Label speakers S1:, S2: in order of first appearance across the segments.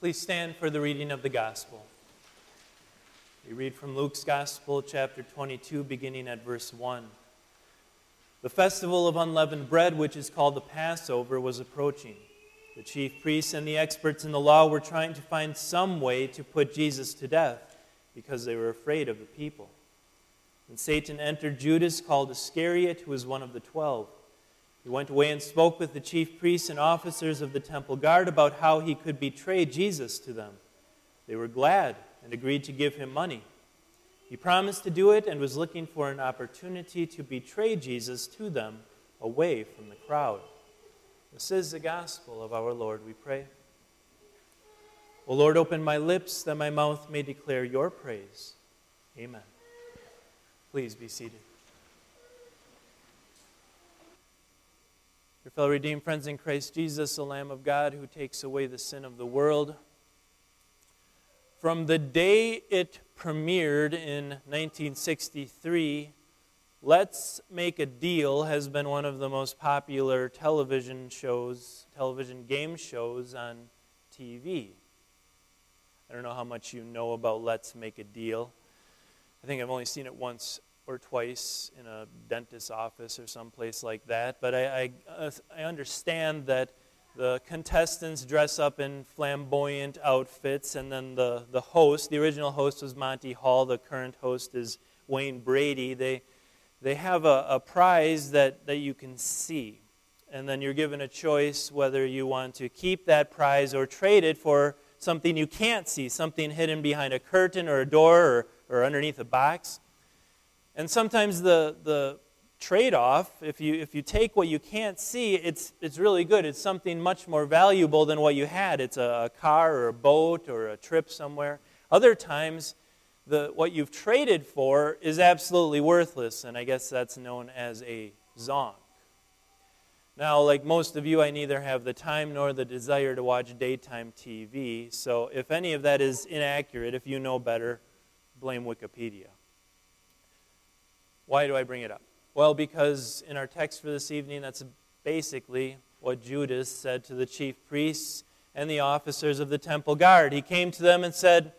S1: Please stand for the reading of the Gospel. We read from Luke's Gospel, chapter 22, beginning at verse 1. The festival of unleavened bread, which is called the Passover, was approaching. The chief priests and the experts in the law were trying to find some way to put Jesus to death because they were afraid of the people. And Satan entered Judas, called Iscariot, who was one of the twelve. He went away and spoke with the chief priests and officers of the temple guard about how he could betray Jesus to them. They were glad and agreed to give him money. He promised to do it and was looking for an opportunity to betray Jesus to them away from the crowd. This is the gospel of our Lord, we pray. O Lord, open my lips that my mouth may declare your praise. Amen. Please be seated. Fellow redeemed friends in Christ Jesus, the Lamb of God who takes away the sin of the world. From the day it premiered in 1963, Let's Make a Deal has been one of the most popular television shows, television game shows on TV. I don't know how much you know about Let's Make a Deal. I think I've only seen it once or twice in a dentist's office or someplace like that. But I, I, uh, I understand that the contestants dress up in flamboyant outfits, and then the, the host, the original host was Monty Hall, the current host is Wayne Brady. They, they have a, a prize that, that you can see. And then you're given a choice whether you want to keep that prize or trade it for something you can't see, something hidden behind a curtain or a door or, or underneath a box. And sometimes the, the trade off, if you, if you take what you can't see, it's, it's really good. It's something much more valuable than what you had. It's a, a car or a boat or a trip somewhere. Other times, the, what you've traded for is absolutely worthless, and I guess that's known as a zonk. Now, like most of you, I neither have the time nor the desire to watch daytime TV, so if any of that is inaccurate, if you know better, blame Wikipedia. Why do I bring it up? Well, because in our text for this evening, that's basically what Judas said to the chief priests and the officers of the temple guard. He came to them and said,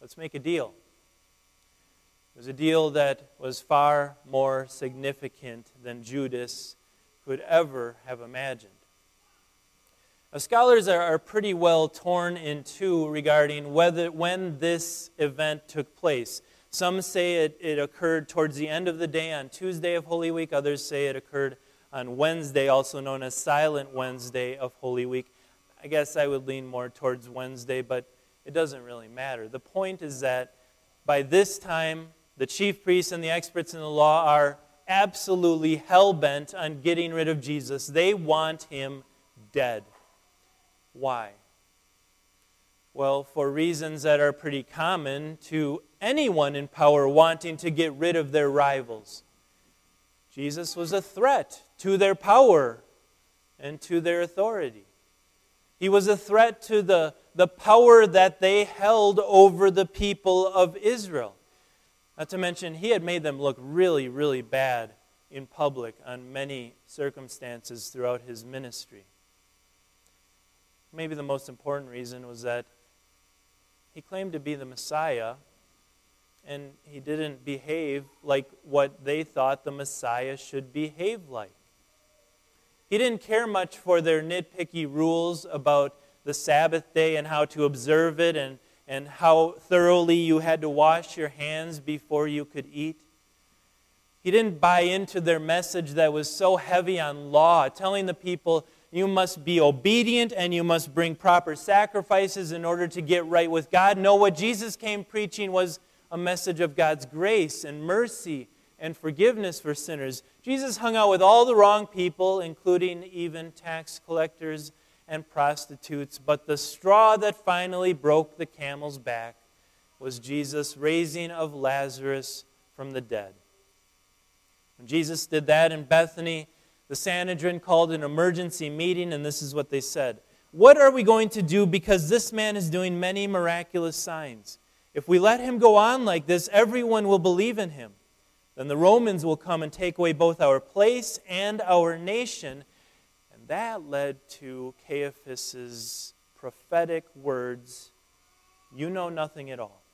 S1: Let's make a deal. It was a deal that was far more significant than Judas could ever have imagined. Now, scholars are, pretty well torn in two regarding whether, when this event took place. Some say it, it occurred towards the end of the day on Tuesday of Holy Week. Others say it occurred on Wednesday, also known as Silent Wednesday of Holy Week. I guess I would lean more towards Wednesday, but it doesn't really matter. The point is that by this time, the chief priests and the experts in the law are absolutely hell bent on getting rid of Jesus. They want him dead. Why? Well, for reasons that are pretty common to anyone in power wanting to get rid of their rivals. Jesus was a threat to their power and to their authority. He was a threat to the, the power that they held over the people of Israel. Not to mention, he had made them look really, really bad in public on many circumstances throughout his ministry. Maybe the most important reason was that he claimed to be the Messiah and he didn't behave like what they thought the Messiah should behave like. He didn't care much for their nitpicky rules about the Sabbath day and how to observe it and, and how thoroughly you had to wash your hands before you could eat. He didn't buy into their message that was so heavy on law, telling the people you must be obedient and you must bring proper sacrifices in order to get right with God. No, what Jesus came preaching was a message of God's grace and mercy and forgiveness for sinners. Jesus hung out with all the wrong people, including even tax collectors and prostitutes. But the straw that finally broke the camel's back was Jesus' raising of Lazarus from the dead. When Jesus did that in Bethany, the Sanhedrin called an emergency meeting, and this is what they said What are we going to do because this man is doing many miraculous signs? If we let him go on like this, everyone will believe in him. Then the Romans will come and take away both our place and our nation. And that led to Caiaphas's prophetic words, You know nothing at all.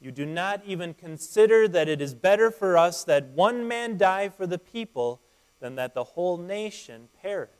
S1: You do not even consider that it is better for us that one man die for the people than that the whole nation perish.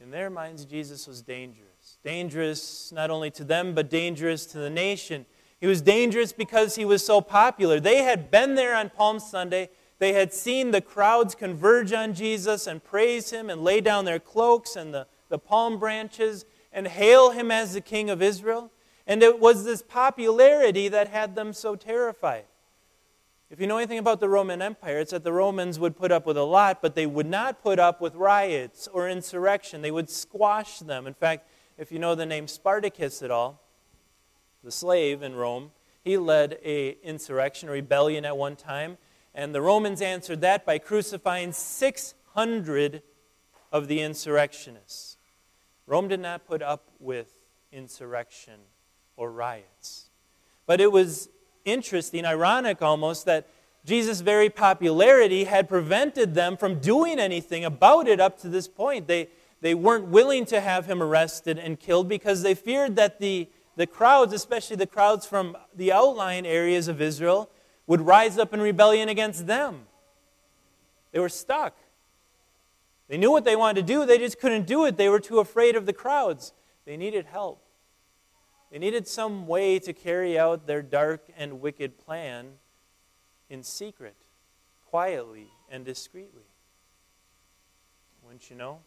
S1: In their minds, Jesus was dangerous. Dangerous not only to them, but dangerous to the nation. He was dangerous because he was so popular. They had been there on Palm Sunday. They had seen the crowds converge on Jesus and praise him and lay down their cloaks and the, the palm branches and hail him as the King of Israel. And it was this popularity that had them so terrified. If you know anything about the Roman Empire, it's that the Romans would put up with a lot, but they would not put up with riots or insurrection. They would squash them. In fact, if you know the name Spartacus at all, the slave in Rome, he led a insurrection, a rebellion at one time, and the Romans answered that by crucifying 600 of the insurrectionists. Rome did not put up with insurrection or riots. But it was interesting, ironic almost, that Jesus' very popularity had prevented them from doing anything about it up to this point. They, they weren't willing to have him arrested and killed because they feared that the, the crowds, especially the crowds from the outlying areas of Israel, would rise up in rebellion against them. They were stuck. They knew what they wanted to do, they just couldn't do it. They were too afraid of the crowds. They needed help. They needed some way to carry out their dark and wicked plan in secret, quietly, and discreetly. Wouldn't you know?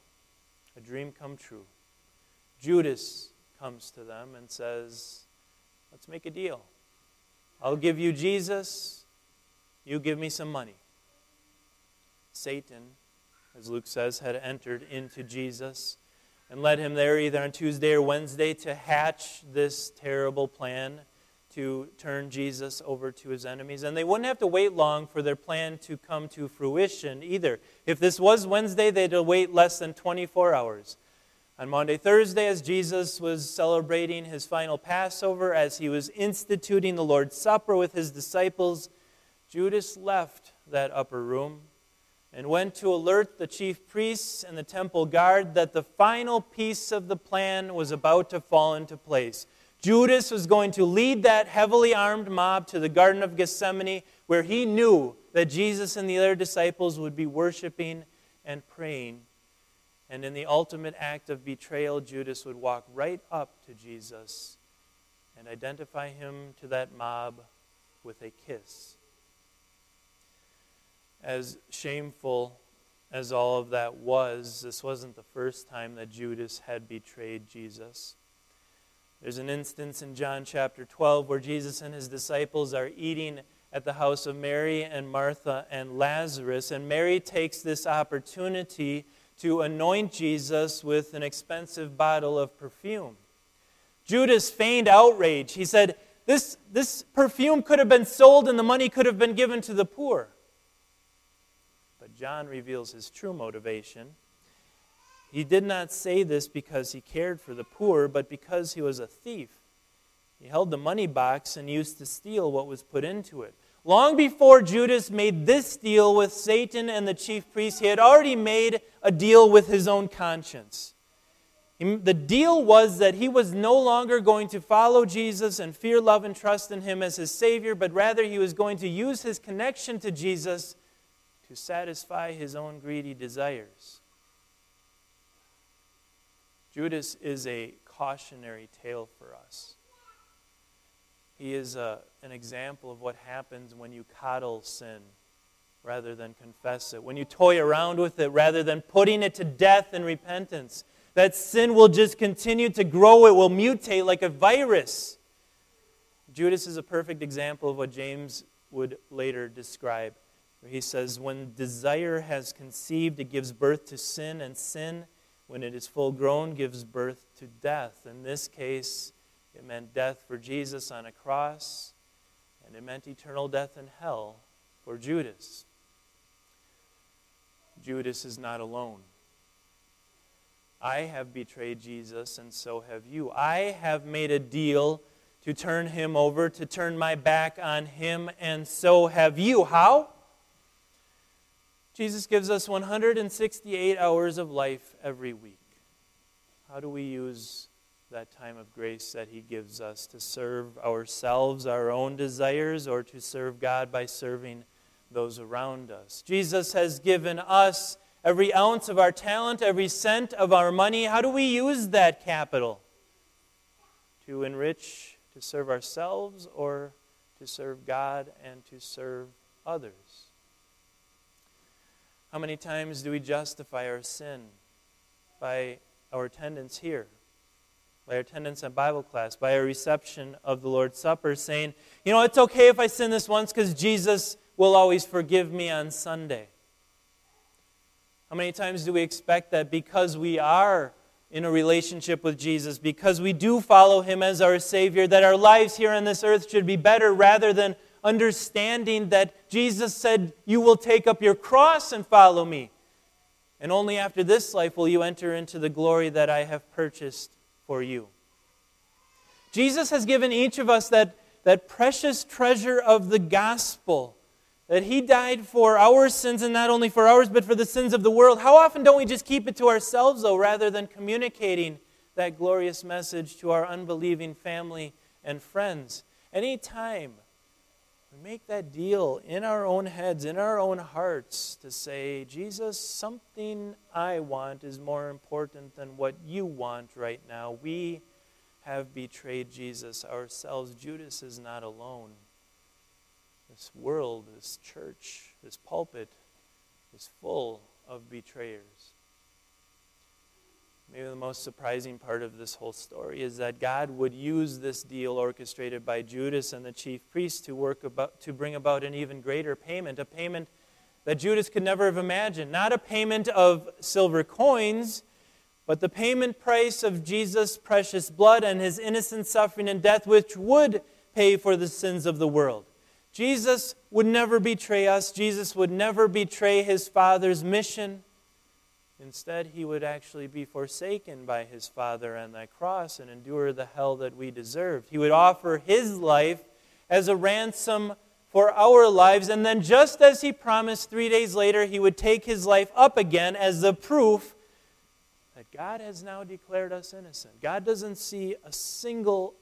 S1: A dream come true. Judas comes to them and says, Let's make a deal. I'll give you Jesus, you give me some money. Satan, as Luke says, had entered into Jesus and led him there either on Tuesday or Wednesday to hatch this terrible plan to turn Jesus over to his enemies. And they wouldn't have to wait long for their plan to come to fruition either. If this was Wednesday, they'd wait less than 24 hours. On Maundy, Thursday, as Jesus was celebrating his final Passover, as he was instituting the Lord's Supper with his disciples, Judas left that upper room and went to alert the chief priests and the temple guard that the final piece of the plan was about to fall into place. Judas was going to lead that heavily armed mob to the Garden of Gethsemane, where he knew that Jesus and the other disciples would be worshiping and praying. And in the ultimate act of betrayal, Judas would walk right up to Jesus and identify him to that mob with a kiss as shameful as all of that was, this wasn't the first time that Judas had betrayed Jesus. There's an instance in John chapter 12 where Jesus and his disciples are eating at the house of Mary and Martha and Lazarus, and Mary takes this opportunity to anoint Jesus with an expensive bottle of perfume. Judas feigned outrage. He said, this, this perfume could have been sold and the money could have been given to the poor. John reveals his true motivation. He did not say this because he cared for the poor, but because he was a thief. He held the money box and used to steal what was put into it. Long before Judas made this deal with Satan and the chief priests, he had already made a deal with his own conscience. The deal was that he was no longer going to follow Jesus and fear, love, and trust in him as his Savior, but rather he was going to use his connection to Jesus to satisfy his own greedy desires. Judas is a cautionary tale for us. He is a, an example of what happens when you coddle sin rather than confess it, when you toy around with it rather than putting it to death in repentance. That sin will just continue to grow, it will mutate like a virus. Judas is a perfect example of what James would later describe he says, When desire has conceived, it gives birth to sin, and sin, when it is full grown, gives birth to death. In this case, it meant death for Jesus on a cross, and it meant eternal death in hell for Judas. Judas is not alone. I have betrayed Jesus, and so have you. I have made a deal to turn him over, to turn my back on him, and so have you. How? Jesus gives us 168 hours of life every week. How do we use that time of grace that He gives us to serve ourselves, our own desires, or to serve God by serving those around us? Jesus has given us every ounce of our talent, every cent of our money. How do we use that capital? To enrich, to serve ourselves, or to serve God and to serve others? How many times do we justify our sin by our attendance here, by our attendance at Bible class, by our reception of the Lord's Supper, saying, you know, it's okay if I sin this once because Jesus will always forgive me on Sunday? How many times do we expect that because we are in a relationship with Jesus, because we do follow Him as our Savior, that our lives here on this earth should be better rather than understanding that Jesus said, You will take up your cross and follow me. And only after this life will you enter into the glory that I have purchased for you. Jesus has given each of us that, that precious treasure of the gospel that he died for our sins and not only for ours but for the sins of the world how often don't we just keep it to ourselves though rather than communicating that glorious message to our unbelieving family and friends anytime we make that deal in our own heads, in our own hearts, to say, Jesus, something I want is more important than what you want right now. We have betrayed Jesus ourselves. Judas is not alone. This world, this church, this pulpit is full of betrayers. Maybe the most surprising part of this whole story is that God would use this deal orchestrated by Judas and the chief priests to work about to bring about an even greater payment, a payment that Judas could never have imagined. Not a payment of silver coins, but the payment price of Jesus' precious blood and his innocent suffering and death, which would pay for the sins of the world. Jesus would never betray us. Jesus would never betray his Father's mission. Instead, he would actually be forsaken by his Father on that cross and endure the hell that we deserved. He would offer his life as a ransom for our lives, and then, just as he promised three days later, he would take his life up again as the proof that God has now declared us innocent. God doesn't see a single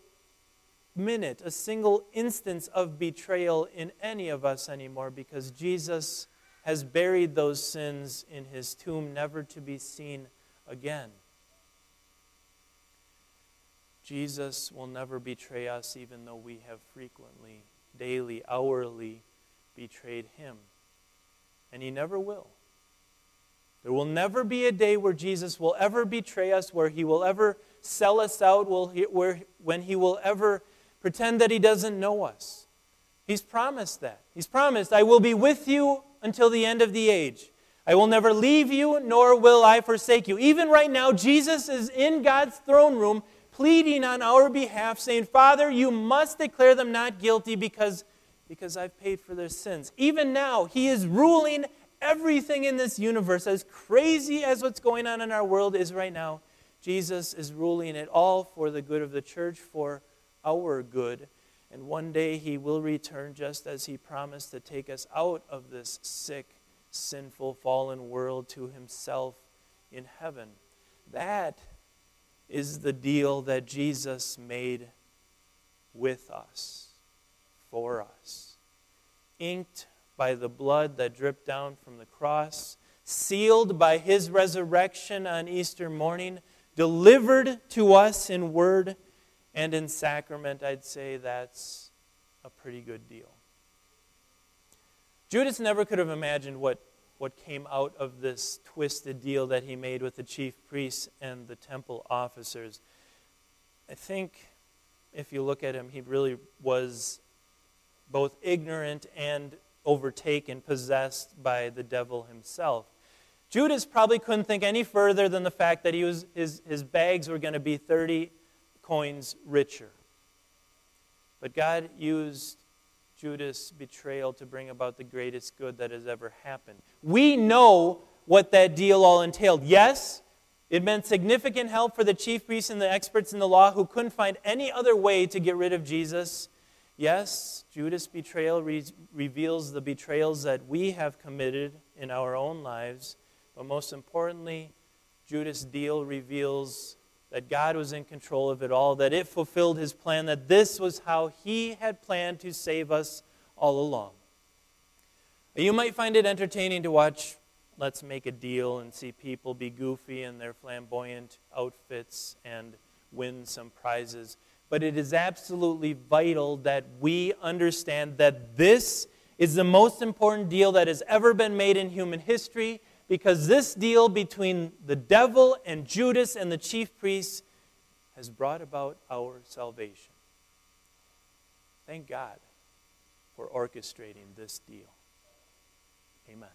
S1: minute, a single instance of betrayal in any of us anymore because Jesus has buried those sins in his tomb, never to be seen again. Jesus will never betray us, even though we have frequently, daily, hourly betrayed him. And he never will. There will never be a day where Jesus will ever betray us, where he will ever sell us out, where, when he will ever pretend that he doesn't know us. He's promised that. He's promised, I will be with you until the end of the age. I will never leave you, nor will I forsake you. Even right now, Jesus is in God's throne room pleading on our behalf, saying, Father, you must declare them not guilty because, because I've paid for their sins. Even now, He is ruling everything in this universe. As crazy as what's going on in our world is right now, Jesus is ruling it all for the good of the church, for our good. And one day he will return just as he promised to take us out of this sick, sinful, fallen world to himself in heaven. That is the deal that Jesus made with us, for us. Inked by the blood that dripped down from the cross, sealed by his resurrection on Easter morning, delivered to us in word and in sacrament, I'd say that's a pretty good deal. Judas never could have imagined what, what came out of this twisted deal that he made with the chief priests and the temple officers. I think if you look at him, he really was both ignorant and overtaken, possessed by the devil himself. Judas probably couldn't think any further than the fact that he was, his, his bags were going to be 30 coins richer. But God used Judas' betrayal to bring about the greatest good that has ever happened. We know what that deal all entailed. Yes, it meant significant help for the chief priests and the experts in the law who couldn't find any other way to get rid of Jesus. Yes, Judas' betrayal re- reveals the betrayals that we have committed in our own lives. But most importantly, Judas' deal reveals that God was in control of it all, that it fulfilled his plan, that this was how he had planned to save us all along. You might find it entertaining to watch Let's Make a Deal and see people be goofy in their flamboyant outfits and win some prizes. But it is absolutely vital that we understand that this is the most important deal that has ever been made in human history because this deal between the devil and Judas and the chief priests has brought about our salvation. Thank God for orchestrating this deal. Amen.